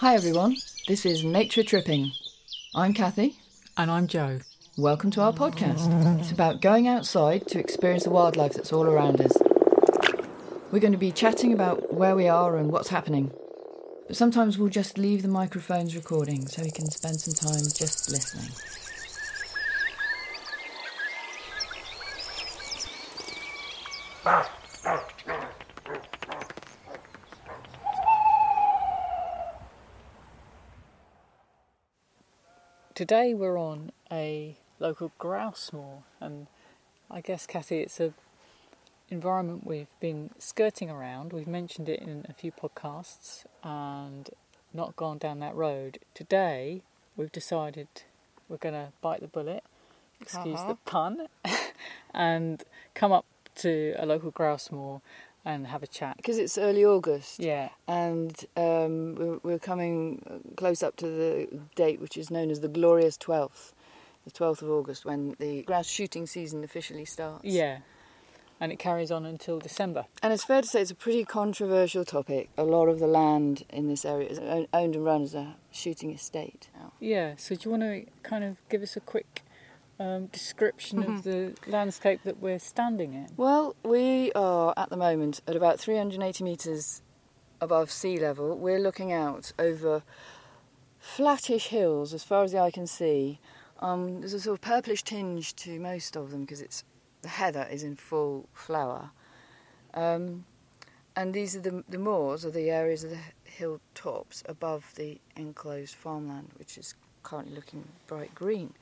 Hi everyone, this is Nature Tripping. I'm Kathy. And I'm Joe. Welcome to our podcast. It's about going outside to experience the wildlife that's all around us. We're going to be chatting about where we are and what's happening. But sometimes we'll just leave the microphones recording so we can spend some time just listening. Today we're on a local grouse moor, and I guess, Kathy, it's a environment we've been skirting around. We've mentioned it in a few podcasts and not gone down that road. Today we've decided we're going to bite the bullet, excuse Uh-huh. the pun, and come up to a local grouse moor and have a chat. Because it's early August Yeah, and um, we're, we're coming close up to the date which is known as the Glorious 12th, the 12th of August, when the grouse shooting season officially starts. yeah. And it carries on until December. And it's fair to say it's a pretty controversial topic. A lot of the land in this area is owned and run as a shooting estate now. Yeah, so do you want to kind of give us a quick um, description of the landscape that we're standing in? Well, we are at the moment at about 380 metres above sea level. We're looking out over flattish hills as far as the eye can see. Um, there's a sort of purplish tinge to most of them because it's the heather is in full flower. Um, and these are the, the moors, or the areas of the hill tops above the enclosed farmland, which is currently looking bright green.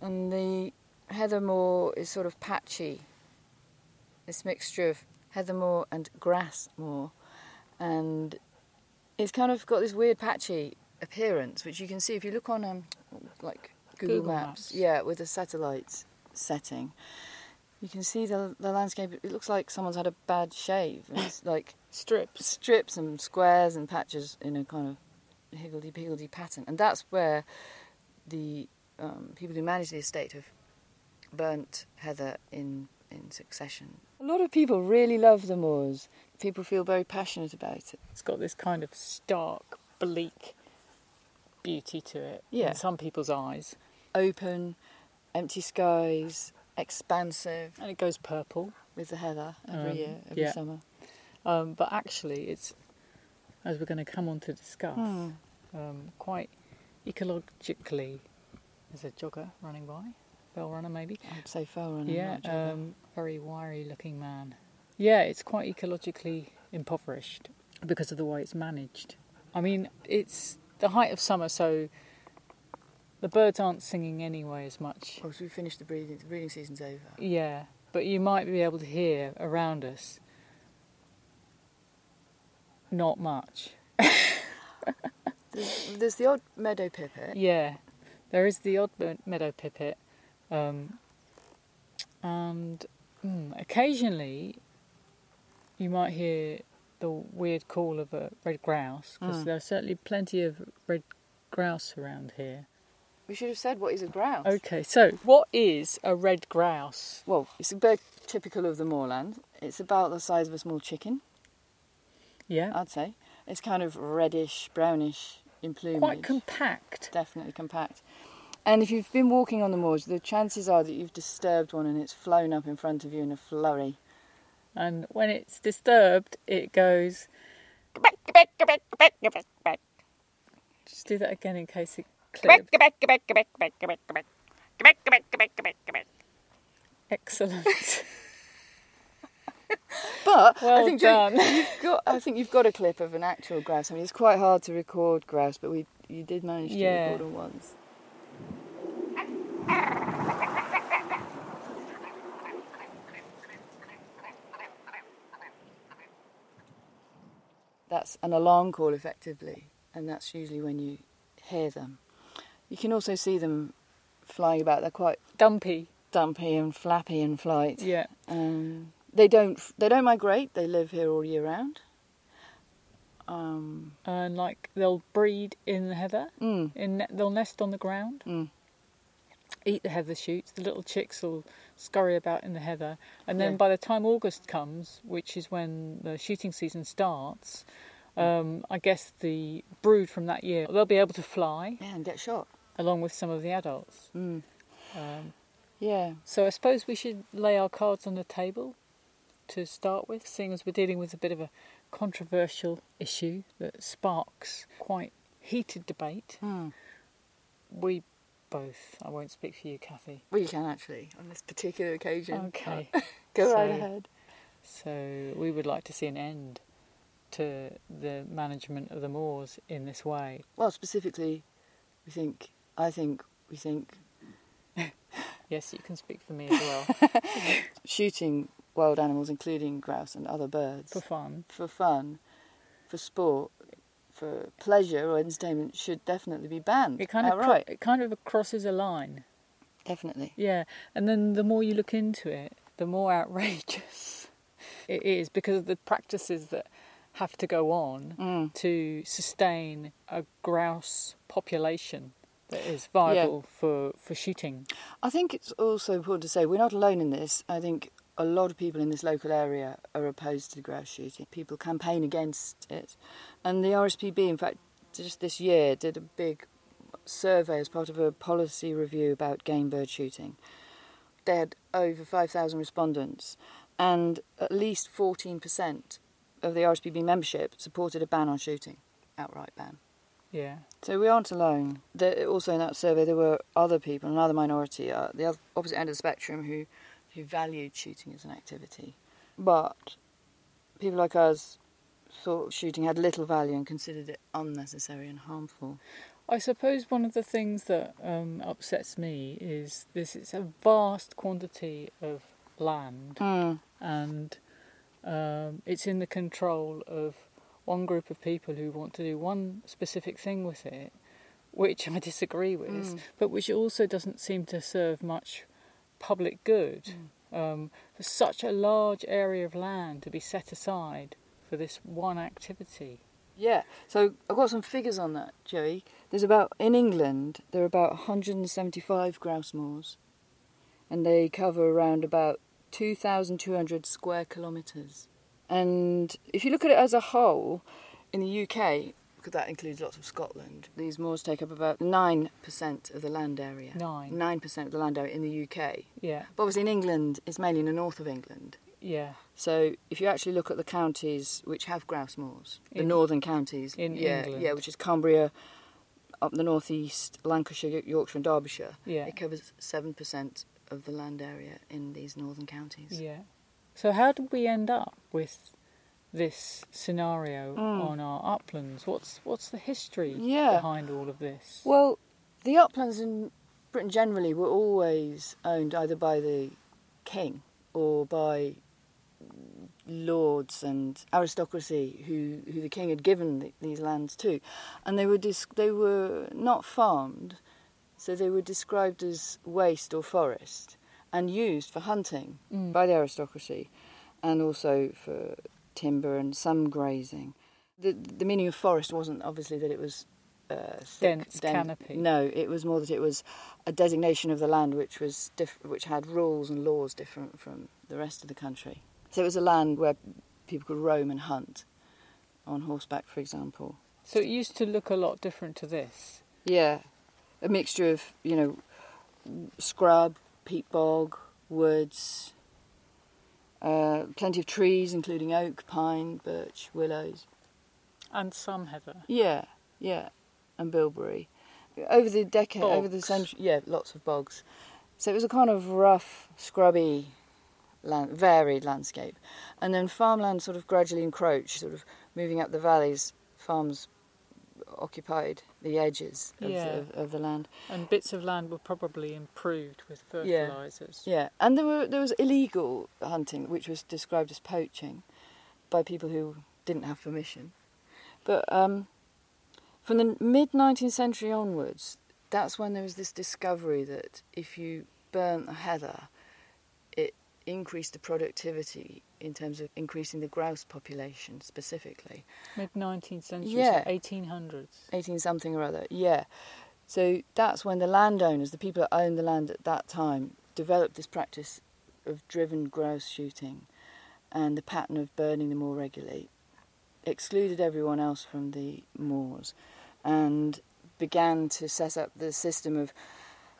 And the heather moor is sort of patchy. This mixture of heather moor and grass moor, and it's kind of got this weird patchy appearance, which you can see if you look on um, like Google, Google Maps. Maps. Yeah, with the satellite setting, you can see the the landscape. It looks like someone's had a bad shave. It's like Strips. strips and squares and patches in a kind of higgledy piggledy pattern, and that's where the um, people who manage the estate have burnt heather in in succession. A lot of people really love the moors. People feel very passionate about it. It's got this kind of stark, bleak beauty to it Yeah. in some people's eyes. Open, empty skies, expansive, And it goes purple. with the heather every Um, year, every yeah. summer. Um, but actually, it's, as we're going to come on to discuss, Hmm. um, quite ecologically. There's a jogger running by, fell runner maybe. I'd say fell runner. Yeah, um, very wiry looking man. Yeah, it's quite ecologically impoverished because of the way it's managed. I mean, it's the height of summer, so the birds aren't singing anyway as much. Of course, we finished the breeding. The breeding season's over. Yeah, but you might be able to hear around us not much. There's, there's the odd meadow pipit. Yeah, there is the odd meadow pipit, um, and mm, occasionally you might hear the weird call of a red grouse because Mm. there are certainly plenty of red grouse around here. We should have said what is a grouse. Okay, so what is a red grouse? Well, it's a bird typical of the moorland. It's about the size of a small chicken, Yeah, I'd say. It's kind of reddish, brownish in plumage. quite compact. Definitely compact. And if you've been walking on the moors, the chances are that you've disturbed one and it's flown up in front of you in a flurry. And when it's disturbed, it goes. Just do that again in case it clips. Excellent. But I think done. you've got I think you've got a clip of an actual grouse. I mean, it's quite hard to record grouse, but we you did manage to Yeah. record one once. That's an alarm call, effectively, and that's usually when you hear them. You can also see them flying about. They're quite Dumpy. dumpy and flappy in flight. Yeah. Um, they don't they don't migrate. They live here all year round. Um, And like they'll breed in the heather. mm, In ne- they'll nest on the ground, mm. Eat the heather shoots. The little chicks will scurry about in the heather, and then Yeah. by the time August comes, which is when the shooting season starts, Um, I guess the brood from that year, they'll be able to fly Yeah, and get shot. along with some of the adults. Mm. Um, Yeah. so I suppose we should lay our cards on the table to start with, seeing as we're dealing with a bit of a controversial issue that sparks quite heated debate. Mm. We both, I won't speak for you, Kathy. Well, you can actually on this particular occasion. Okay. Uh, go right ahead. So we would like to see an end to the management of the moors in this way. Well, specifically, we think. I think we think Yes, you can speak for me as well. shooting wild animals, including grouse and other birds, for fun. for fun, for sport, for pleasure or entertainment, should definitely be banned. It kind of outright. it kind of crosses a line. Definitely. Yeah, and then the more you look into it, the more outrageous it is because of the practices that have to go on Mm. to sustain a grouse population that is viable for, for shooting. I think it's also important to say we're not alone in this. I think a lot of people in this local area are opposed to grouse shooting. People campaign against it. And the RSPB, in fact, just this year did a big survey as part of a policy review about game bird shooting. They had over 5,000 respondents, and at least 14% of the RSPB membership supported a ban on shooting, outright ban. Yeah. So we aren't alone. There, also in that survey, there were other people, another minority, uh, the opposite end of the spectrum, who, who valued shooting as an activity. But people like us thought shooting had little value and considered it unnecessary and harmful. I suppose one of the things that um, upsets me is this it's a vast quantity of land Mm. and um, it's in the control of one group of people who want to do one specific thing with it, which I disagree with, Mm. but which also doesn't seem to serve much public good. Um, for such a large area of land to be set aside for this one activity. Yeah, so I've got some figures on that, Joey. There's about, in England, there are about 175 grouse moors, and they cover around about 2,200 square kilometres. And if you look at it as a whole, in the UK, that includes lots of Scotland, these moors take up about 9% of the land area. Nine. 9% of the land area in the UK. Yeah, But obviously in England, it's mainly in the north of England. yeah, So if you actually look at the counties which have grouse moors, the In- northern counties, in yeah, England. yeah, which is Cumbria, up the northeast, Lancashire, Yorkshire, and Derbyshire, yeah. it covers seven percent of the land area in these northern counties. Yeah. So how did we end up with this scenario Mm. on our uplands? What's what's the history Yeah. behind all of this? Well, the uplands in Britain generally were always owned either by the king or by lords and aristocracy who, who the king had given the, these lands to, and they were dis- they were not farmed, so they were described as waste or forest and used for hunting Mm. by the aristocracy, and also for timber and some grazing. The the meaning of forest wasn't obviously that it was uh, thick, Dense canopy. No, it was more that it was a designation of the land which was diff- which had rules and laws different from the rest of the country. So it was a land where people could roam and hunt on horseback, for example. So it used to look a lot different to this. Yeah, a mixture of you know scrub, peat bog, woods, uh, plenty of trees, including oak, pine, birch, willows. And some heather. Yeah, yeah, and bilberry. Over the decade, over the century, yeah, lots of bogs. So it was a kind of rough, scrubby, land, varied landscape, and then farmland sort of gradually encroached, sort of moving up the valleys. Farms occupied the edges of, Yeah. the, of, the land. And bits of land were probably improved with Yeah. fertilizers. Yeah, and there were there was illegal hunting, which was described as poaching, by people who didn't have permission. But um, from the mid nineteenth century onwards, that's when there was this discovery that if you burnt the heather, it increased the productivity in terms of increasing the grouse population specifically. Mid 19th century, Yeah. so 1800s. 18 something or other, yeah. So that's when the landowners, the people that owned the land at that time, developed this practice of driven grouse shooting and the pattern of burning them more regularly. excluded everyone else from the moors and began to set up the system of,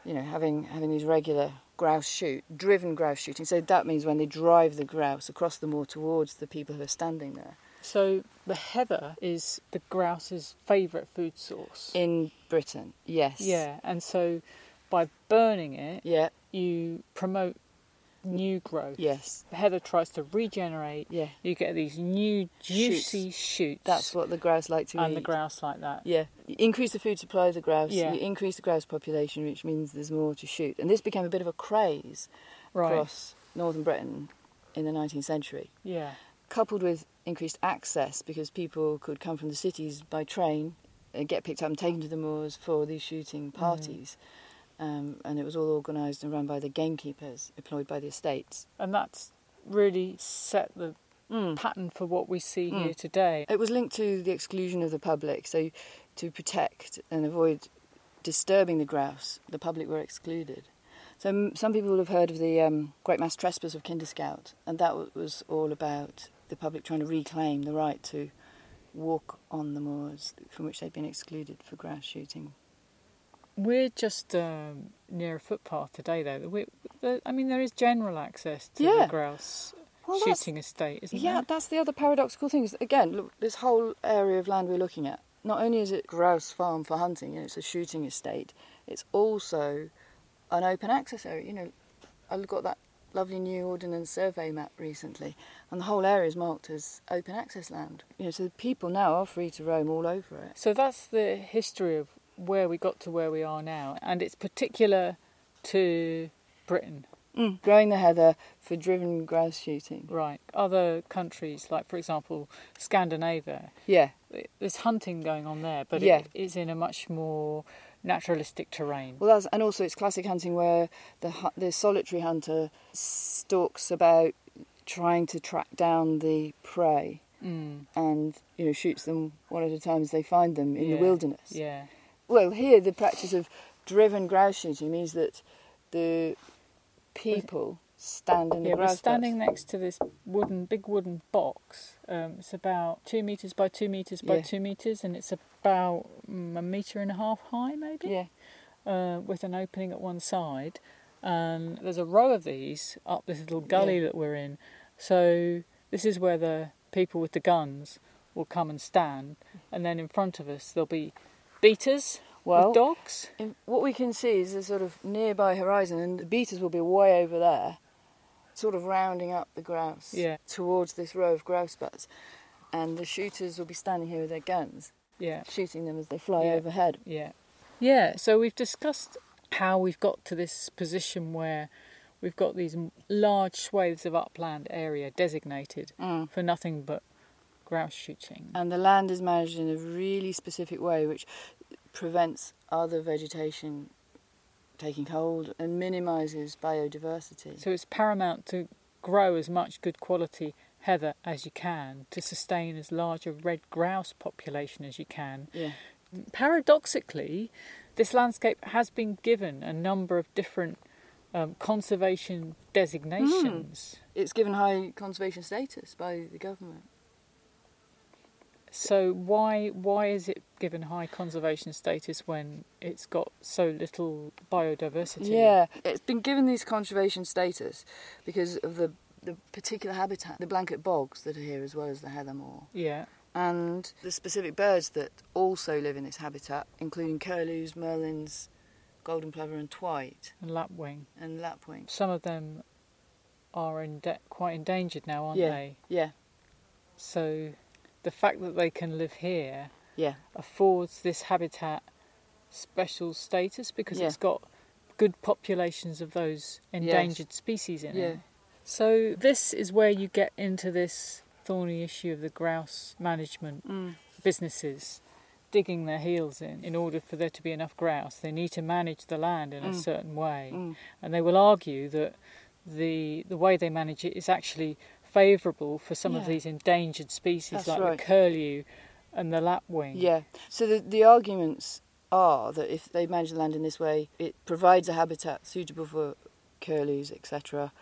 you know, having having these regular grouse shoot, driven grouse shooting. So that means when they drive the grouse across the moor towards the people who are standing there. So the heather is the grouse's favourite food source. In Britain, yes. Yeah, and so by burning it, Yeah, you promote new growth. yes. The heather tries to regenerate. Yeah. You get these new juicy shoots. That's what the grouse like to and eat. And the grouse like that. Yeah, you increase the food supply of the grouse. Yeah. You increase the grouse population, which means there's more to shoot. And this became a bit of a craze Right. across northern Britain in the 19th century, Yeah. coupled with increased access because people could come from the cities by train and get picked up and taken to the moors for these shooting mm. parties. Um, and it was all organised and run by the gamekeepers employed by the estates. And that's really set the Mm. pattern for what we see Mm. here today. It was linked to the exclusion of the public. So, to protect and avoid disturbing the grouse, the public were excluded. So, m- some people will have heard of the um, Great Mass Trespass of Kinder Scout, and that w- was all about the public trying to reclaim the right to walk on the moors from which they'd been excluded for grouse shooting. We're just um, near a footpath today, though. We, the, I mean, there is general access to Yeah. the grouse Well, shooting estate, isn't Yeah, there? that's the other paradoxical thing. Is again, look, this whole area of land we're looking at. Not only is it grouse farm for hunting, you know, it's a shooting estate. It's also an open access area. You know, I got that lovely new ordnance survey map recently, and the whole area is marked as open access land. You know, so the people now are free to roam all over it. So that's the history of where we got to where we are now, and it's particular to Britain. Growing the heather for driven grouse shooting. Right. Other countries, like for example Scandinavia, Yeah, there's hunting going on there, but Yeah. it is in a much more naturalistic terrain. Well, that's, and also it's classic hunting where the the solitary hunter stalks about trying to track down the prey Mm. and you know shoots them one at a time as they find them in Yeah, the wilderness. Yeah. Well, here the practice of driven grouse shooting means that the people stand in the Yeah, we're standing box. next to this wooden, big wooden box. Um, it's about two meters by two meters by Yeah. two meters, and it's about mm, a meter and a half high, maybe. Yeah, uh, with an opening at one side, and there's a row of these up this little gully Yeah. that we're in. So this is where the people with the guns will come and stand, and then in front of us there'll be beaters Well, with dogs. what we can see is a sort of nearby horizon, and the beaters will be way over there, sort of rounding up the grouse Yeah. towards this row of grouse butts, and the shooters will be standing here with their guns, Yeah, shooting them as they fly Yeah. overhead. yeah, yeah. So we've discussed how we've got to this position where we've got these large swathes of upland area designated Mm. for nothing but grouse shooting. And the land is managed in a really specific way, which prevents other vegetation taking hold and minimises biodiversity. So it's paramount to grow as much good quality heather as you can to sustain as large a red grouse population as you can. yeah, Paradoxically, this landscape has been given a number of different um, conservation designations. it's given high conservation status by the government. So why why is it given high conservation status when it's got so little biodiversity? Yeah, it's been given this conservation status because of the the particular habitat, the blanket bogs that are here, as well as the heather moor, Yeah. and the specific birds that also live in this habitat, including curlews, merlins, golden plover, and twite, And lapwing. and lapwing. Some of them are in de- quite endangered now, aren't Yeah. they? Yeah, So the fact that they can live here yeah, affords this habitat special status because Yeah. it's got good populations of those endangered species in yeah. it. So this is where you get into this thorny issue of the grouse management Mm. businesses digging their heels in in order for there to be enough grouse they need to manage the land in a Mm. certain way Mm. and they will argue that the the way they manage it is actually favourable for some of these endangered species That's like right. the curlew and the lapwing. Yeah. So the the arguments are that if they manage the land in this way, it provides a habitat suitable for curlews, etc.,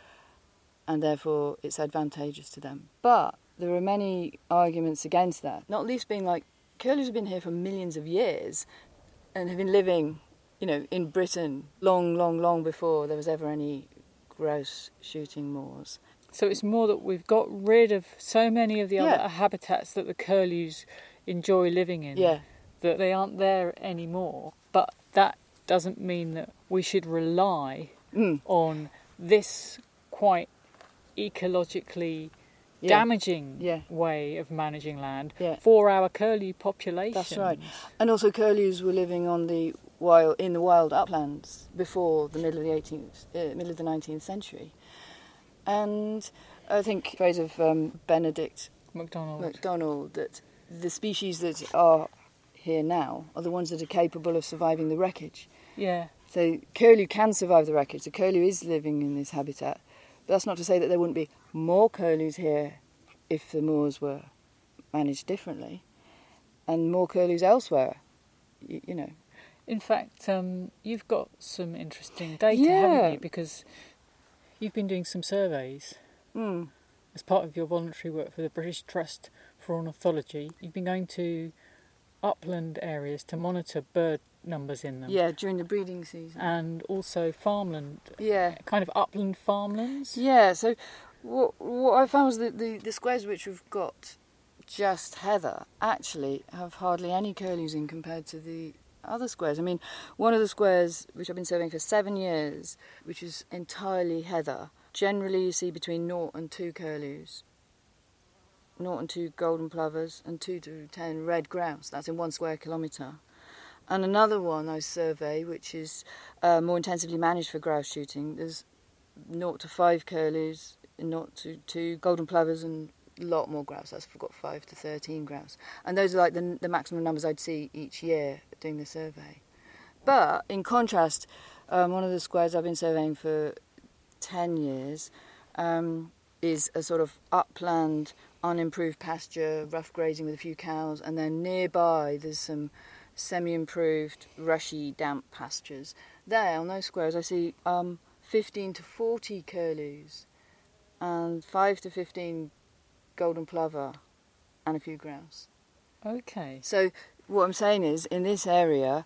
and therefore it's advantageous to them. But there are many arguments against that. Not least being like curlews have been here for millions of years and have been living, you know, in Britain long, long, long before there was ever any grouse shooting moors. So it's more that we've got rid of so many of the Yeah. other habitats that the curlews enjoy living in Yeah, that they aren't there anymore. But that doesn't mean that we should rely mm. on this quite ecologically yeah. damaging Yeah. way of managing land Yeah. for our curlew population. That's right. And also, curlews were living on the wild in the wild uplands before the middle of the 18th, uh, middle of the 19th century. And I think phrase of um, Benedict McDonald. MacDonald that the species that are here now are the ones that are capable of surviving the wreckage. yeah. So curlew can survive the wreckage. The curlew is living in this habitat. But that's not to say that there wouldn't be more curlews here if the moors were managed differently, and more curlews elsewhere. You, you know. In fact, um, you've got some interesting data, Yeah. haven't you? Because you've been doing some surveys Mm. as part of your voluntary work for the British Trust for Ornithology. You've been going to upland areas to monitor bird numbers in them. Yeah, during the breeding season. And also farmland, yeah. kind of upland farmlands. Yeah, so what, what I found was that the, the squares which we've got just heather actually have hardly any curlews in compared to the other squares. I mean, one of the squares which I've been surveying for seven years, which is entirely heather, generally you see between naught and two curlews. Naught and two golden plovers and two to ten red grouse. That's in one square kilometre. And another one I survey, which is uh, more intensively managed for grouse shooting. There's 0 to 5 curlews, 0 to 2 golden plovers, and lot more grouse. That's got 5 to 13 grouse. And those are like the, the maximum numbers I'd see each year doing the survey. But in contrast, um, one of the squares I've been surveying for 10 years um, is a sort of upland, unimproved pasture, rough grazing with a few cows, and then nearby there's some semi improved, rushy, damp pastures. There, on those squares, I see um, 15 to 40 curlews and 5 to 15 golden plover and a few grouse. Okay. So, what I'm saying is, in this area,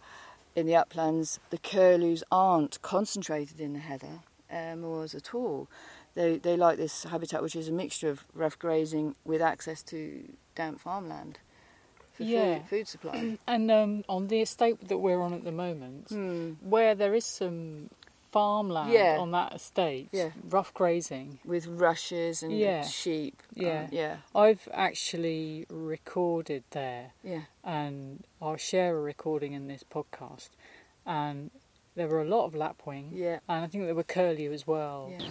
in the uplands, the curlews aren't concentrated in the heather uh, moors at all. They, they like this habitat, which is a mixture of rough grazing with access to damp farmland for Yeah. food, food supply. And um, on the estate that we're on at the moment, Hmm. where there is some farmland Yeah. on that estate, Yeah. rough grazing, With rushes and Yeah. sheep. Yeah. Um, yeah. I've actually recorded there, Yeah. and I'll share a recording in this podcast. And there were a lot of lapwing, Yeah. and I think there were curlew as well. Yeah.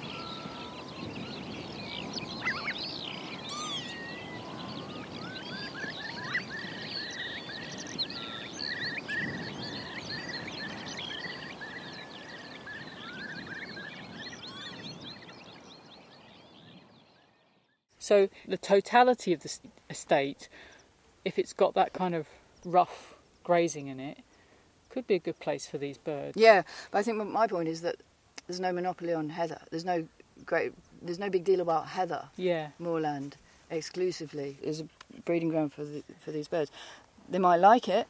So the totality of the estate, if it's got that kind of rough grazing in it, could be a good place for these birds. Yeah, but I think my point is that there's no monopoly on heather. There's no great. There's no big deal about heather Yeah. moorland exclusively as a breeding ground for the, for these birds. They might like it.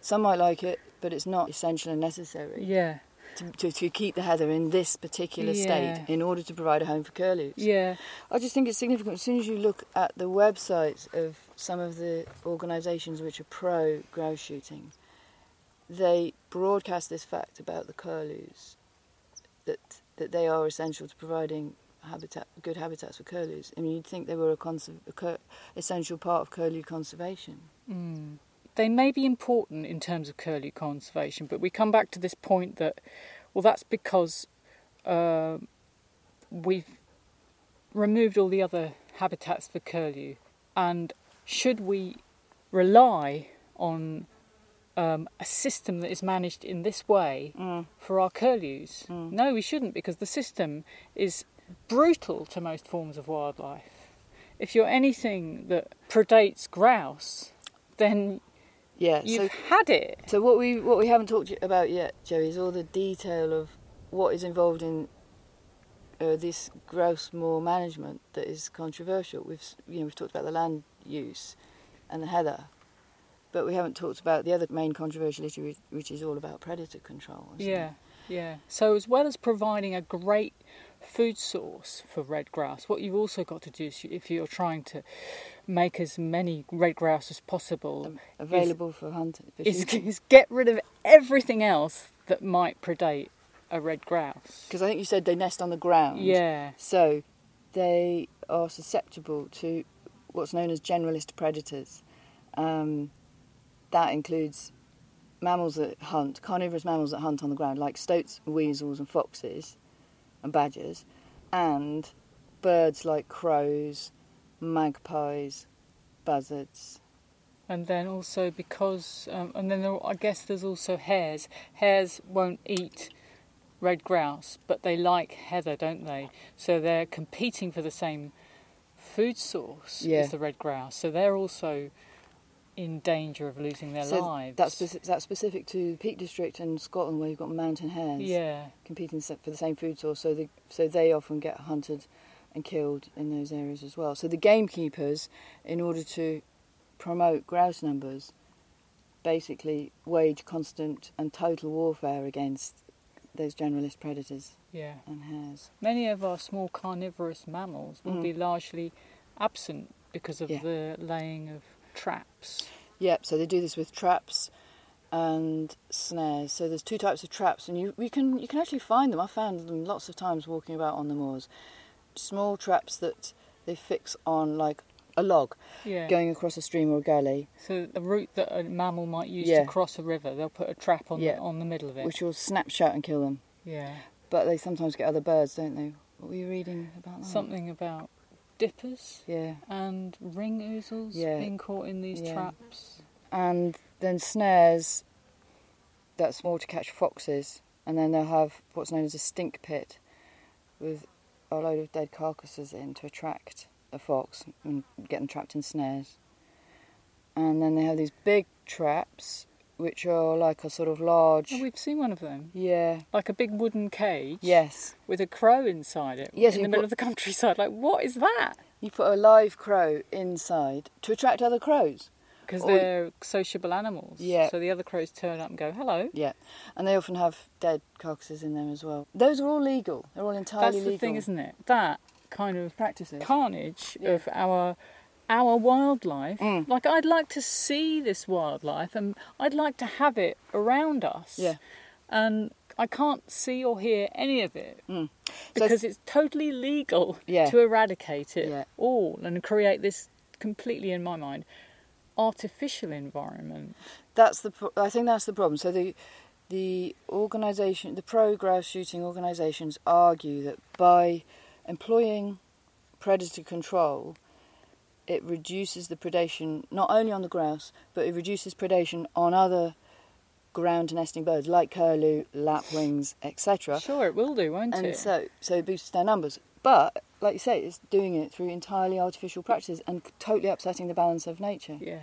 Some might like it, but it's not essential and necessary Yeah. To, to, to keep the heather in this particular Yeah. state in order to provide a home for curlews. Yeah. I just think it's significant. As soon as you look at the websites of some of the organisations which are pro grouse shooting, they broadcast this fact about the curlews that that they are essential to providing habitat, good habitats for curlews. I mean, you'd think they were a, conser- a cur- essential part of curlew conservation. Mm. They may be important in terms of curlew conservation, but we come back to this point that, well, that's because uh, we've removed all the other habitats for curlew. And should we rely on um, a system that is managed in this way Mm. for our curlews? Mm. No, we shouldn't, because the system is brutal to most forms of wildlife. If you're anything that predates grouse, then Yeah. you've so, had it. so what we what we haven't talked about yet, Joey, is all the detail of what is involved in uh, this grouse moor management that is controversial. We've you know we've talked about the land use and the heather, but we haven't talked about the other main controversial issue, which, which is all about predator control. Yeah, it? Yeah. So as well as providing a great food source for red grouse, what you've also got to do is, if you're trying to make as many red grouse as possible, available for hunting. For is, is get rid of everything else that might predate a red grouse. Because I think you said they nest on the ground. Yeah, So they are susceptible to what's known as generalist predators. Um, that includes mammals that hunt, carnivorous mammals that hunt on the ground, like stoats, weasels, and foxes, and badgers, and birds like crows, magpies, buzzards. and then also because, um, and then there, I guess there's also hares. Hares won't eat red grouse, but they like heather, don't they? So they're competing for the same food source Yeah. as the red grouse. So they're also in danger of losing their so lives. that's, speci- that's specific to the Peak District and Scotland, where you've got mountain hares. yeah, competing for the same food source, so they, so they often get hunted and killed in those areas as well. So the gamekeepers, in order to promote grouse numbers, basically wage constant and total warfare against those generalist predators yeah. and hares. Many of our small carnivorous mammals will Mm. be largely absent because of Yeah. the laying of traps. Yep. So they do this with traps and snares. So there's two types of traps, and you, you can you can actually find them. I found them lots of times walking about on the moors. Small traps that they fix on like a log Yeah. going across a stream or a gully, So the route that a mammal might use Yeah. to cross a river, they'll put a trap on Yeah. the, on the middle of it. which will snap shut and kill them. yeah. But they sometimes get other birds, don't they? What were you reading about that? Something about dippers Yeah. and ring ouzels Yeah. being caught in these Yeah. traps. And then snares, that's more to catch foxes. And then they'll have what's known as a stink pit with a load of dead carcasses in to attract a fox and get them trapped in snares. And then they have these big traps, which are like a sort of large. Oh, we've seen one of them. Yeah. Like a big wooden cage Yes. with a crow inside it Yes, in the middle put- of the countryside. Like, what is that? You put a live crow inside to attract other crows. Because they're sociable animals. Yeah. So the other crows turn up and go, hello. Yeah, and they often have dead carcasses in them as well. Those are all legal. They're all entirely legal. That's the legal thing, isn't it? That kind of practices. carnage Yeah. of our our wildlife. Mm. Like I'd like to see this wildlife and I'd like to have it around us. Yeah. And I can't see or hear any of it Mm. So because it's totally legal Yeah. to eradicate it Yeah. all and create this completely in my mind artificial environment. that's the. Pro- I think that's the problem. So the the organisation, the pro grouse shooting organisations argue that by employing predator control, it reduces the predation not only on the grouse, but it reduces predation on other ground nesting birds like curlew, lapwings, etc. Sure it will do, won't and it? And so so it boosts their numbers. But like you say, it's doing it through entirely artificial practices and totally upsetting the balance of nature. yeah.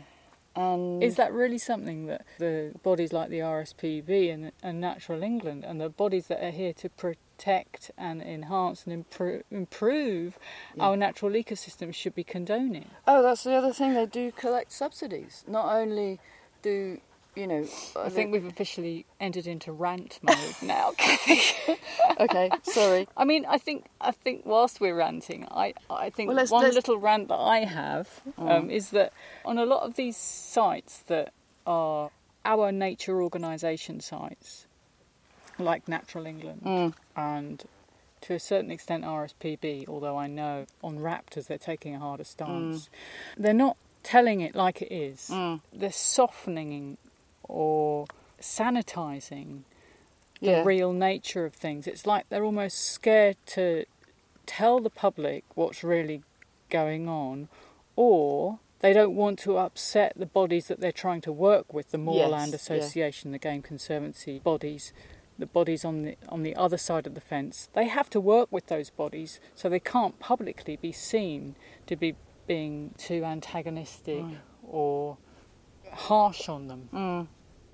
And Is that really something that the bodies like the RSPB and, and Natural England and the bodies that are here to protect and enhance and improve, improve Yeah. our natural ecosystems should be condoning? oh, that's the other thing. They do collect subsidies. Not only do you know? I think we've officially entered into rant mode now, Kathy. okay. Sorry. I mean, I think I think whilst we're ranting, I I think Well, let's- one let's- little rant that I have um, Mm. is that on a lot of these sites that are our nature organisation sites, like Natural England Mm. and to a certain extent RSPB, although I know on raptors they're taking a harder stance, they're not telling it like it is. Mm. They're softening or sanitising the Yeah. real nature of things. It's like they're almost scared to tell the public what's really going on, or they don't want to upset the bodies that they're trying to work with the Moorland Yes, yeah. Association, the Game Conservancy bodies. The bodies on the on the other side of the fence, they have to work with those bodies, so they can't publicly be seen to be being too antagonistic Right. or harsh on them. Mm.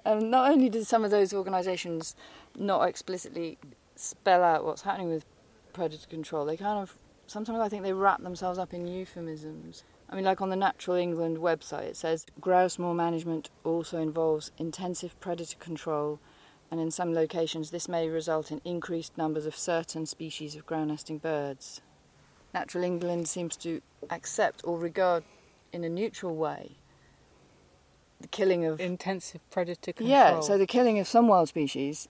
And not only did some of those organisations not explicitly spell out what's happening with predator control, they kind of sometimes I think they wrap themselves up in euphemisms. I mean, like on the Natural England website, it says grouse moor management also involves intensive predator control, and in some locations, this may result in increased numbers of certain species of ground nesting birds. Natural England seems to accept or regard in a neutral way the killing of Intensive predator control. yeah, so the killing of some wild species,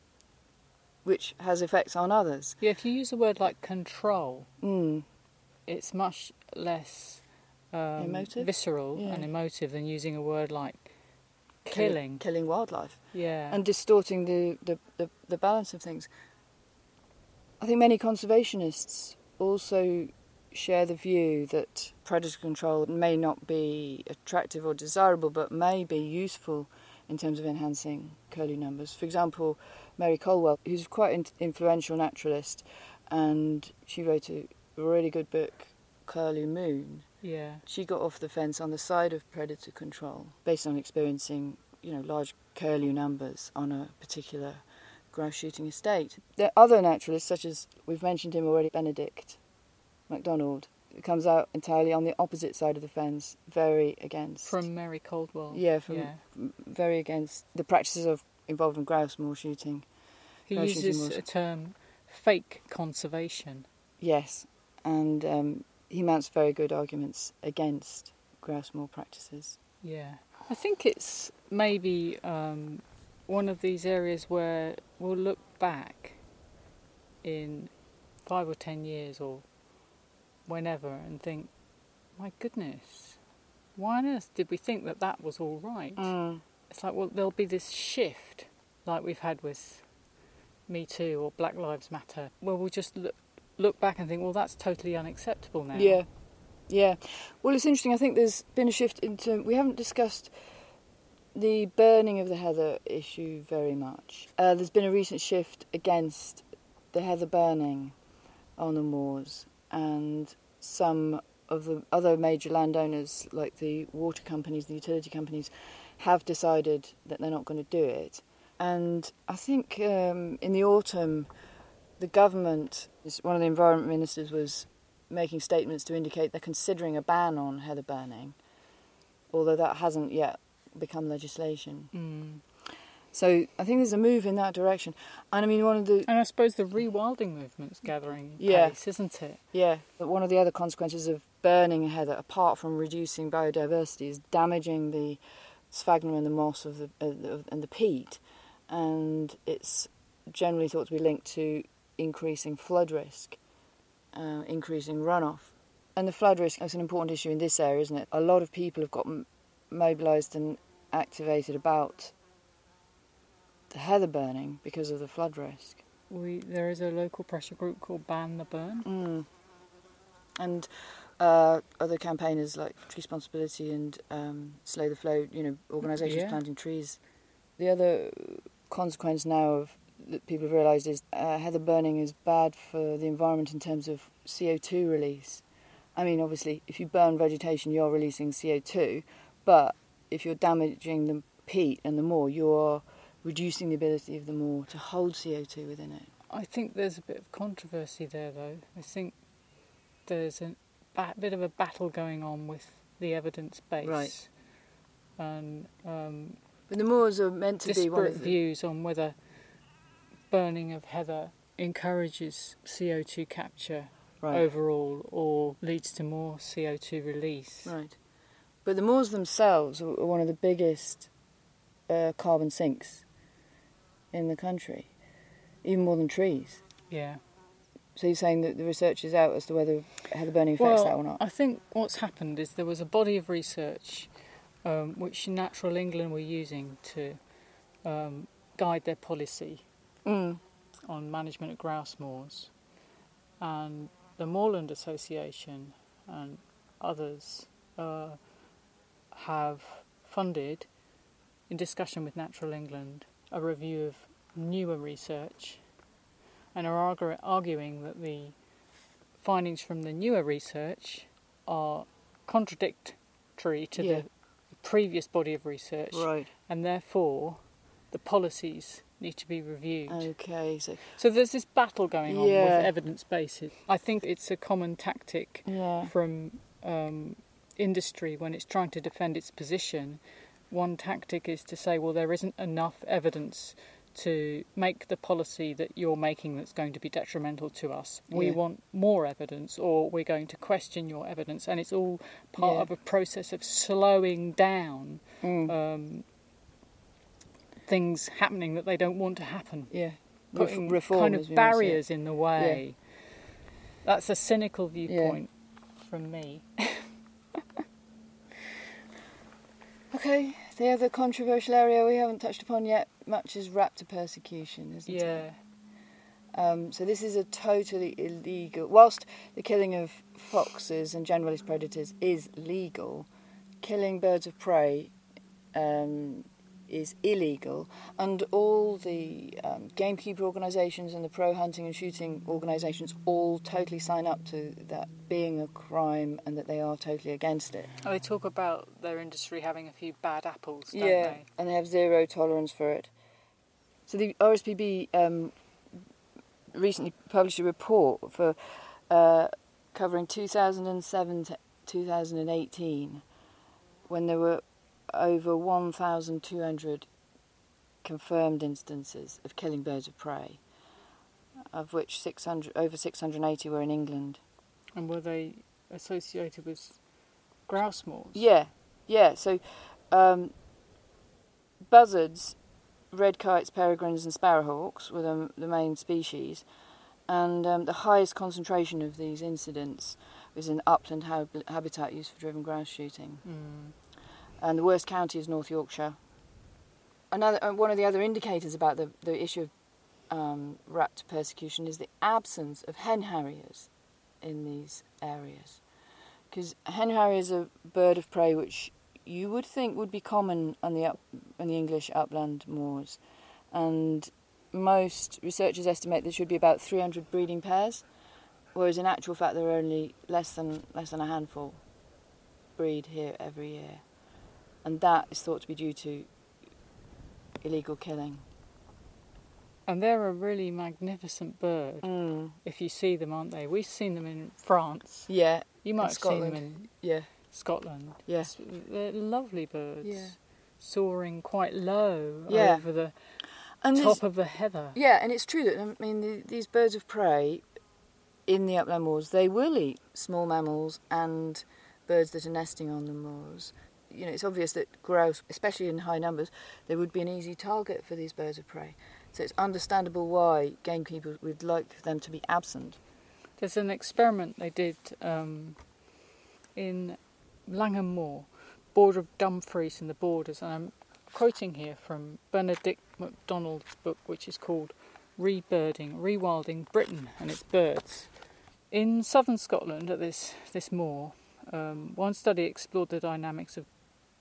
which has effects on others. yeah, if you use a word like control, Mm. it's much less um, visceral Yeah. and emotive than using a word like killing. killing wildlife, Yeah. and distorting the, the, the, the balance of things. I think many conservationists also share the view that predator control may not be attractive or desirable, but may be useful in terms of enhancing curlew numbers. For example, Mary Colwell, who's quite an influential naturalist, and she wrote a really good book, Curlew Moon. Yeah. She got off the fence on the side of predator control based on experiencing, you know, large curlew numbers on a particular grouse shooting estate. There are other naturalists, such as we've mentioned him already, Benedict MacDonald, who comes out entirely on the opposite side of the fence, very against. From Mary Caldwell. yeah, from yeah. very against the practices of involving grouse moor shooting. He shooting uses a term fake conservation. Yes, and um, he mounts very good arguments against grouse moor practices. Yeah. I think it's maybe um, one of these areas where we'll look back in five or ten years or whenever and think, my goodness, why on earth did we think that that was all right? Mm. It's like, well, there'll be this shift like we've had with Me Too or Black Lives Matter, where we'll just look, look back and think, well, that's totally unacceptable now. Yeah, yeah. Well, it's interesting. I think there's been a shift into. We haven't discussed the burning of the heather issue very much. Uh, there's been a recent shift against the heather burning on the moors, and some of the other major landowners, like the water companies, the utility companies, have decided that they're not going to do it. And I think um, in the autumn, the government, one of the environment ministers was making statements to indicate they're considering a ban on heather burning, although that hasn't yet become legislation. Mm. So I think there's a move in that direction. And I mean, one of the And I suppose the rewilding movement's gathering Yeah. pace, isn't it? yeah, but one of the other consequences of burning heather, apart from reducing biodiversity, is damaging the sphagnum and the moss of the uh, and the peat, and it's generally thought to be linked to increasing flood risk, uh, increasing runoff. And the flood risk is an important issue in this area, isn't it? A lot of people have got m- mobilised and activated about the heather burning because of the flood risk. We there is a local pressure group called Ban the Burn. Mm. And uh, other campaigners like Treesponsibility and um, Slow the Flow, you know, organisations Yeah. planting trees. The other consequence now of that people have realised is uh, heather burning is bad for the environment in terms of CO2 release. I mean, obviously, if you burn vegetation, you're releasing CO2, but if you're damaging the peat and the moor, you're reducing the ability of the moor to hold CO2 within it. I think there's a bit of controversy there, though. I think there's a ba- bit of a battle going on with the evidence base. Right. And um, But the moors are meant to be one disparate of the views on whether burning of heather encourages CO2 capture right. overall or leads to more CO2 release. Right. But the moors themselves are one of the biggest uh, carbon sinks in the country, even more than trees. Yeah. So you're saying that the research is out as to whether heather burning affects that or not? I think what's happened is there was a body of research um, which Natural England were using to um, guide their policy Mm. on management of grouse moors, and the Moorland Association and others uh, have funded, in discussion with Natural England, a review of newer research, and are argu- arguing that the findings from the newer research are contradictory to Yeah. the previous body of research, Right. and therefore the policies need to be reviewed. Okay, so So there's this battle going on Yeah. with evidence bases. I think it's a common tactic yeah, from um, industry when it's trying to defend its position. One tactic is to say, well, there isn't enough evidence to make the policy that you're making that's going to be detrimental to us. We Yeah. want more evidence, or we're going to question your evidence, and it's all part Yeah. of a process of slowing down Mm. um, things happening that they don't want to happen yeah. putting reform, kind of barriers in the way. Yeah. That's a cynical viewpoint from me. Okay, the other controversial area we haven't touched upon yet much is raptor persecution, isn't it? Yeah, Um, so this is a totally illegal. Whilst the killing of foxes and generalist predators is legal, killing birds of prey um, is illegal, and all the um, gamekeeper organisations and the pro hunting and shooting organisations all totally sign up to that being a crime and that they are totally against it. Oh, they talk about their industry having a few bad apples, don't yeah, they? and they have zero tolerance for it. So the RSPB um, recently published a report for uh, covering 2007 to 2018, when there were over 1,200 confirmed instances of killing birds of prey, of which 600 over 680 were in England. And were they associated with grouse moors? Yeah, yeah. So, um, buzzards, red kites, peregrines, and sparrowhawks were the, the main species, and um, the highest concentration of these incidents was in upland hab- habitat used for driven grouse shooting, Mm. And the worst county is North Yorkshire. Another uh, one of the other indicators about the the issue of um, raptor persecution is the absence of hen harriers in these areas. Because hen harrier is a bird of prey which you would think would be common on the up, on the English upland moors, and most researchers estimate there should be about 300 breeding pairs, whereas in actual fact there are only less than less than a handful breed here every year, and that is thought to be due to illegal killing. And they're a really magnificent bird. Mm. If you see them, aren't they? We've seen them in France. Yeah, You might have seen them Scotland. in yeah, Scotland. yeah, They're lovely birds. Yeah. Soaring quite low Yeah. over the and top of the heather. Yeah, and it's true that I mean the, these birds of prey in the upland moors they will eat small mammals and birds that are nesting on the moors. You know, it's obvious that grouse, especially in high numbers, they would be an easy target for these birds of prey. So it's understandable why gamekeepers would like them to be absent. There's an experiment they did um, in Langholm Moor, border of Dumfries and the Borders, and I'm quoting here from Benedict MacDonald's book, which is called Rebirding, Rewilding Britain and its Birds. In southern Scotland, at this this moor, um, one study explored the dynamics of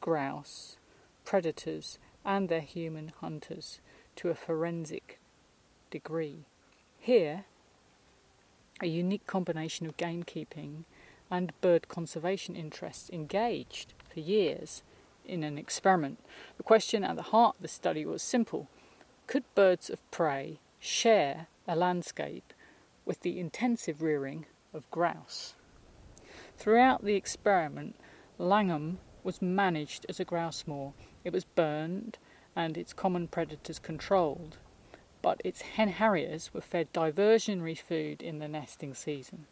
grouse, predators, and their human hunters to a forensic degree. Here, a unique combination of gamekeeping and bird conservation interests engaged for years in an experiment. The question at the heart of the study was simple could birds of prey share a landscape with the intensive rearing of grouse? Throughout the experiment, Langholm was managed as a grouse moor. It was burned and its common predators controlled but its hen harriers were fed diversionary food in the nesting season.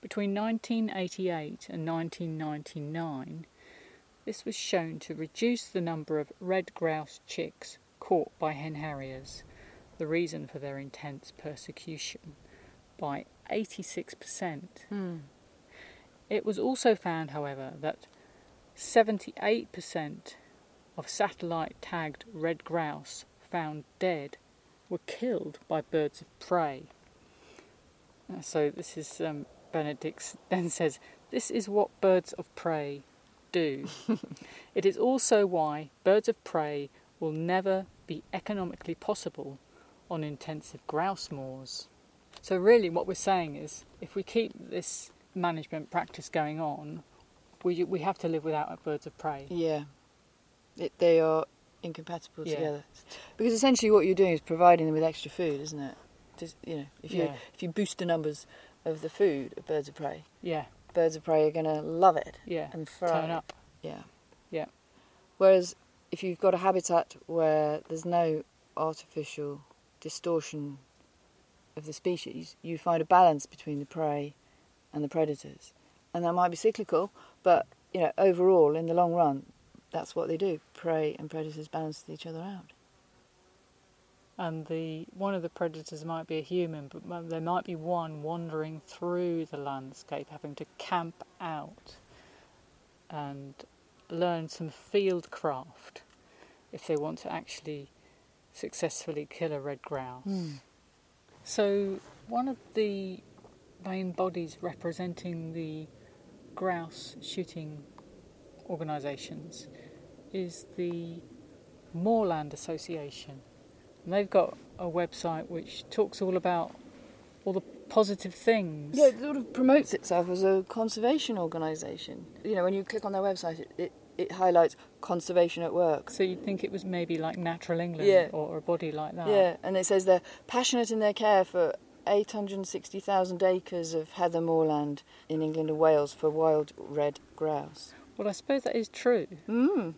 Between 1988 and 1999, this was shown to reduce the number of red grouse chicks caught by hen harriers, the reason for their intense persecution, by 86%. Hmm. It was also found, however, that 78% of satellite tagged red grouse found dead were killed by birds of prey. Uh, So this is um, Benedict then says this is what birds of prey do. it is also why birds of prey will never be economically possible on intensive grouse moors. So really, what we're saying is, if we keep this management practice going on, we we have to live without birds of prey. Yeah, it, they are incompatible Yeah. together. Because essentially, what you're doing is providing them with extra food, isn't it? Just you know, if you Yeah. if you boost the numbers of the food of birds of prey, Yeah, birds of prey are going to love it yeah. and thrive. Turn up. Yeah. Yeah. Whereas if you've got a habitat where there's no artificial distortion of the species, you find a balance between the prey and the predators. And that might be cyclical, but you know, overall in the long run, that's what they do. Prey and predators balance each other out. and the one of the predators might be a human, but there might be one wandering through the landscape, having to camp out and learn some field craft if they want to actually successfully kill a red grouse. Hmm. So, one of the main bodies representing the grouse shooting organisations is the Moorland Association. And they've got a website which talks all about all the positive things. Yeah, it sort of promotes itself as a conservation organisation. You know, when you click on their website, it, it, it highlights conservation at work. So you'd think it was maybe like Natural England Yeah. or, or a body like that. Yeah, and it says they're passionate in their care for 860,000 acres of heather moorland in England and Wales for wild red grouse. Well, I suppose that is true. Mm.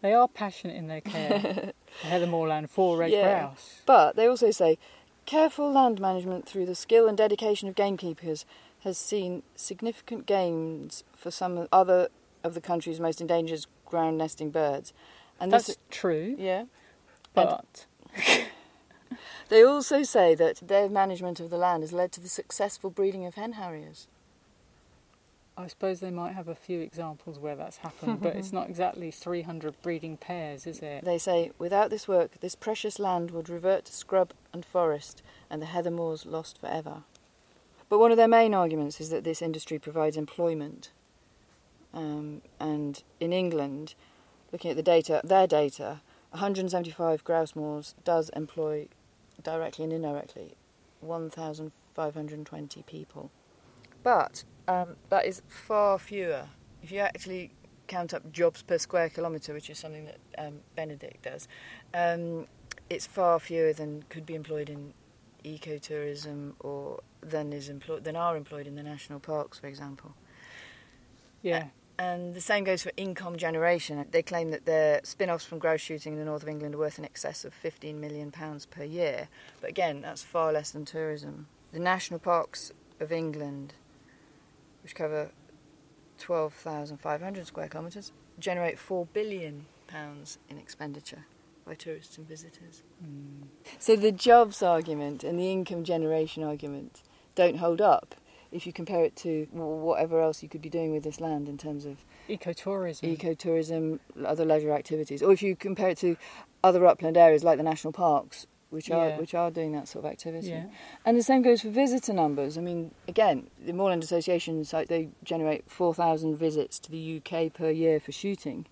They are passionate in their care, For Heather Moorland, for red Yeah. grouse. But they also say careful land management through the skill and dedication of gamekeepers has seen significant gains for some other of the country's most endangered ground nesting birds. And That's this, true, yeah. but They also say that their management of the land has led to the successful breeding of hen harriers. I suppose they might have a few examples where that's happened, but it's not exactly 300 breeding pairs, is it? They say, without this work, this precious land would revert to scrub and forest, and the heather moors lost forever. But one of their main arguments is that this industry provides employment. Um, and in England, looking at the data, their data, 175 grouse moors does employ directly and indirectly 1,520 people. But um, that is far fewer. If you actually count up jobs per square kilometre, which is something that um, Benedict does, um, it's far fewer than could be employed in ecotourism or than is employed than are employed in the national parks, for example. Yeah. And the same goes for income generation. They claim that their spin offs from grouse shooting in the north of England are worth in excess of £15 million per year. But again, that's far less than tourism. The national parks of England, which cover 12,500 square kilometres, generate £4 billion in expenditure by tourists and visitors. Mm. So the jobs argument and the income generation argument don't hold up if you compare it to whatever else you could be doing with this land in terms of Ecotourism. ecotourism, other leisure activities, or if you compare it to other upland areas like the national parks, which are Yeah. which are doing that sort of activity. yeah. And the same goes for visitor numbers. I mean, again, the Moorland Association site they generate four thousand visits to the UK per year for shooting,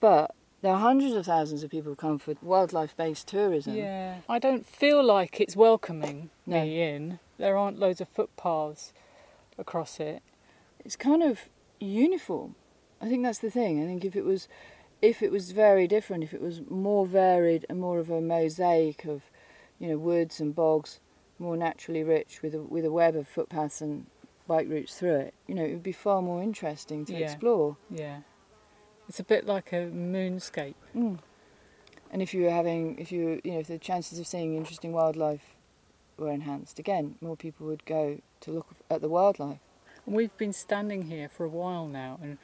but there are hundreds of thousands of people who come for wildlife-based tourism. Yeah. I don't feel like it's welcoming No. me in. There aren't loads of footpaths across it. it's kind of uniform. I think that's the thing. I think if it was, if it was very different, if it was more varied and more of a mosaic of, you know, woods and bogs, more naturally rich with a with a web of footpaths and bike routes through it, you know, it would be far more interesting to Yeah. explore. Yeah. It's a bit like a moonscape. Mm. And if you were having, if you, you know, if the chances of seeing interesting wildlife were enhanced, again, more people would go to look at the wildlife. And we've been standing here for a while now, and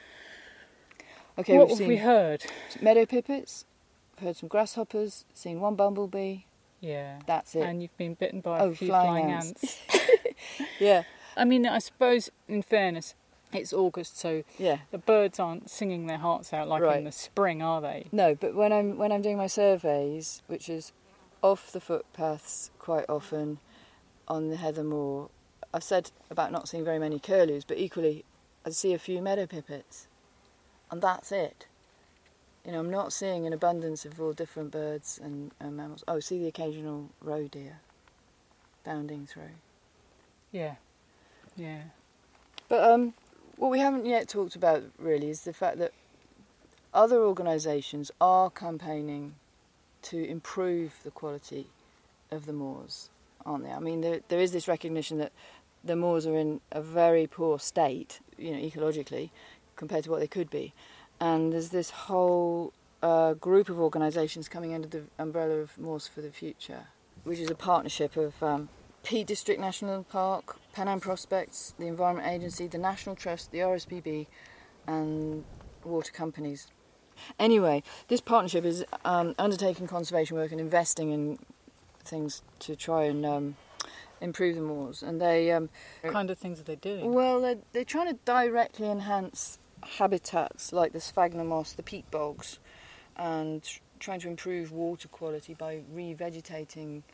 Okay, what we've have we heard? meadow pipits, heard some grasshoppers, seen one bumblebee. Yeah. That's it. And you've been bitten by Oh, a few flying flying, ants. ants. yeah, I mean, I suppose, in fairness, it's August, so yeah. the birds aren't singing their hearts out like Right. in the spring, are they? No, but when I'm when I'm doing my surveys, which is off the footpaths quite often on the Heather Moor, I've said about not seeing very many curlews, but equally I see a few meadow pipits, and that's it. You know, I'm not seeing an abundance of all different birds and, and mammals. Oh, see the occasional roe deer bounding through. Yeah. Yeah. But um, what we haven't yet talked about really is the fact that other organisations are campaigning to improve the quality of the moors, aren't they? I mean, there, there is this recognition that the moors are in a very poor state, you know, ecologically, compared to what they could be. And there's this whole uh, group of organisations coming under the umbrella of Moors for the Future, which is a partnership of um, Peak District National Park, Pennine Prospects, the Environment Agency, the National Trust, the RSPB, and water companies. Anyway, this partnership is um, undertaking conservation work and investing in things to try and um, improve the moors. And they um, What kind of things are they doing? well, they're, they're trying to directly enhance habitats like the sphagnum moss, the peat bogs, and trying to improve water quality by revegetating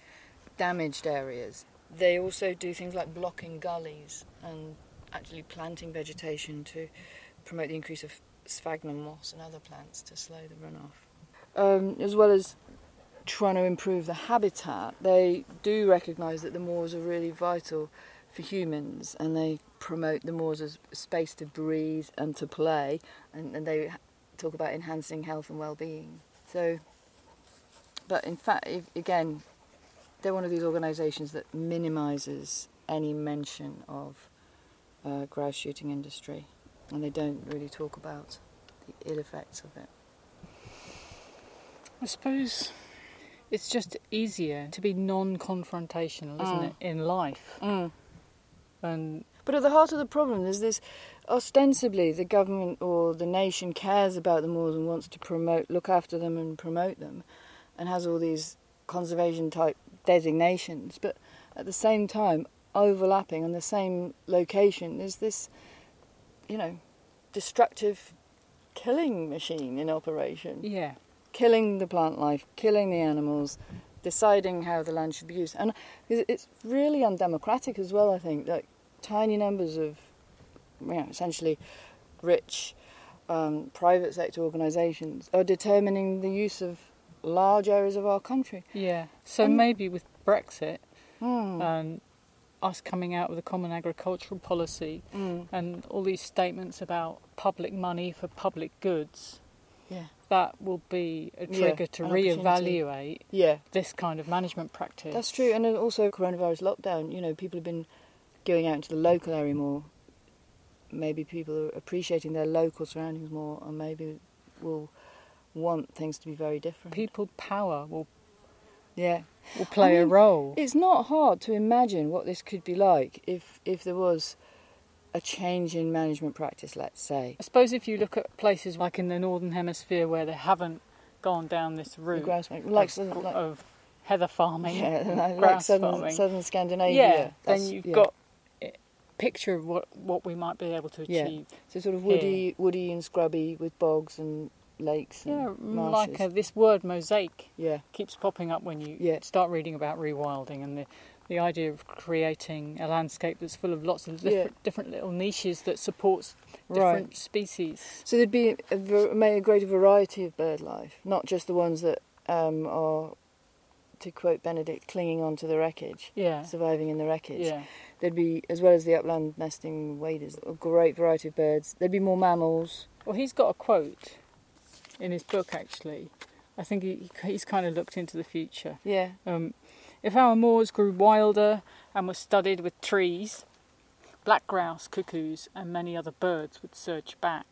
damaged areas. They also do things like blocking gullies and actually planting vegetation to promote the increase of sphagnum moss and other plants to slow the runoff. Um, as well as trying to improve the habitat, they do recognise that the moors are really vital for humans and they promote the moors as a space to breathe and to play and, and they talk about enhancing health and well-being. So, but in fact, if, again, they're one of these organisations that minimises any mention of uh, grouse shooting industry and they don't really talk about the ill effects of it. I suppose it's just easier to be non-confrontational, isn't Mm. it, in life? And But at the heart of the problem is this ostensibly the government or the nation cares about the moors and wants to promote, look after them and promote them, and has all these conservation type designations. But at the same time, overlapping on the same location, there's this, you know, destructive killing machine in operation yeah, killing the plant life, killing the animals, deciding how the land should be used. And it's it's really undemocratic as well, I think, that tiny numbers of, you know, essentially rich um, private sector organisations are determining the use of large areas of our country. yeah. So And- maybe with Brexit Mm. and us coming out with a common agricultural policy Mm. and all these statements about public money for public goods, Yeah. that will be a Yeah, trigger to an opportunity. reevaluate Yeah, this kind of management practice. that's true. And also coronavirus lockdown, you know, people have been going out into the local area more. Maybe people are appreciating their local surroundings more and maybe will want things to be very different. People power will Yeah. will play a mean, role. It's not hard to imagine what this could be like if if there was a change in management practice, let's say. I suppose if you look at places like in the northern hemisphere where they haven't gone down this route grouse like, of, southern- like of heather farming, yeah, like, southern, farming, southern Scandinavia. yeah, then you've yeah. got a picture of what what we might be able to Yeah. achieve. so sort of woody, woody and scrubby with bogs and lakes and Yeah, marshes. like uh, this word mosaic yeah, keeps popping up when you Yeah. start reading about rewilding and the the idea of creating a landscape that's full of lots of different, different little niches that supports different right. species. So there'd be a, may- a greater variety of bird life, not just the ones that um, are, to quote Benedict, clinging onto the wreckage, Yeah, surviving in the wreckage. yeah, There'd be, as well as the upland nesting waders, a great variety of birds. There'd be more mammals. Well, he's got a quote in his book actually. I think he, he's kind of looked into the future. Yeah, Um, if our moors grew wilder and were studded with trees, black grouse, cuckoos, and many other birds would surge back.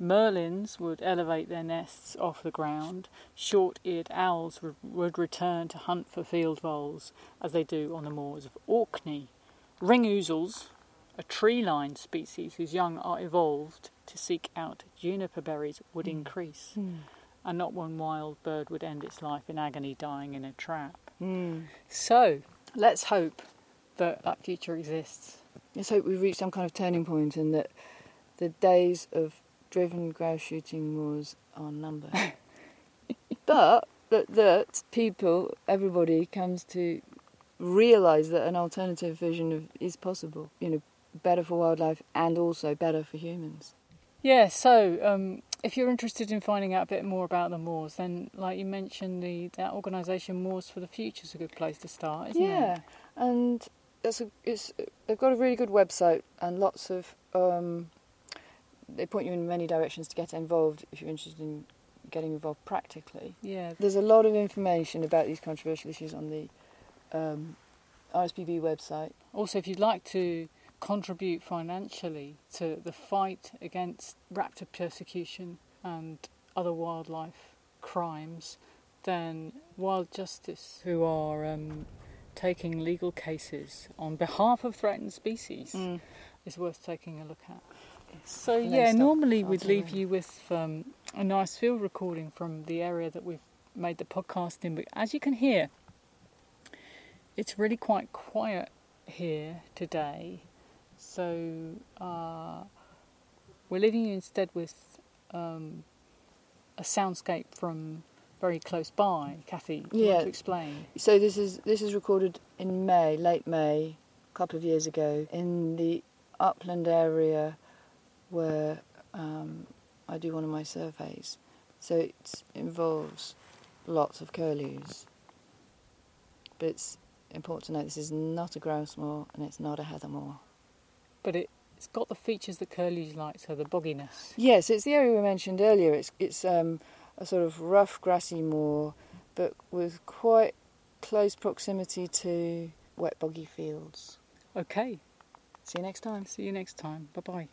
Merlins would elevate their nests off the ground. Short eared owls would, would return to hunt for field voles, as they do on the moors of Orkney. Ring ouzels, a tree lined species whose young are evolved to seek out juniper berries, would Mm. increase and not one wild bird would end its life in agony dying in a trap. mm. So, let's hope that that future exists. let's hope we've reached some kind of turning point and that the days of driven grouse shooting moors are numbered. but that, that people, everybody, comes to realise that an alternative vision of is possible. You know, better for wildlife and also better for humans. Yeah, so um, if you're interested in finding out a bit more about the moors, then, like you mentioned, the that organisation Moors for the Future is a good place to start, isn't yeah, it? and it's a, it's they've got a really good website and lots of um, they point you in many directions to get involved if you're interested in getting involved practically. Yeah. There's a lot of information about these controversial issues on the um, RSPB website. Also, if you'd like to contribute financially to the fight against raptor persecution and other wildlife crimes, than Wild Justice, who are um, taking legal cases on behalf of threatened species, Mm. is worth taking a look at. So And yeah, normally we'd leave you with um, a nice field recording from the area that we've made the podcast in, but as you can hear, it's really quite quiet here today. So uh, we're leaving you instead with um, a soundscape from very close by. Kathy, do you Yeah. want to explain? So this is this is recorded in May, late May, a couple of years ago, in the upland area where um, I do one of my surveys. So it involves lots of curlews, but it's important to note this is not a grouse moor and it's not a heather moor. But it, it's got the features that curlews like, so the bogginess. Yes, it's the area we mentioned earlier. It's it's um, a sort of rough grassy moor, but with quite close proximity to wet boggy fields. Okay, See you next time. see you next time. Bye bye.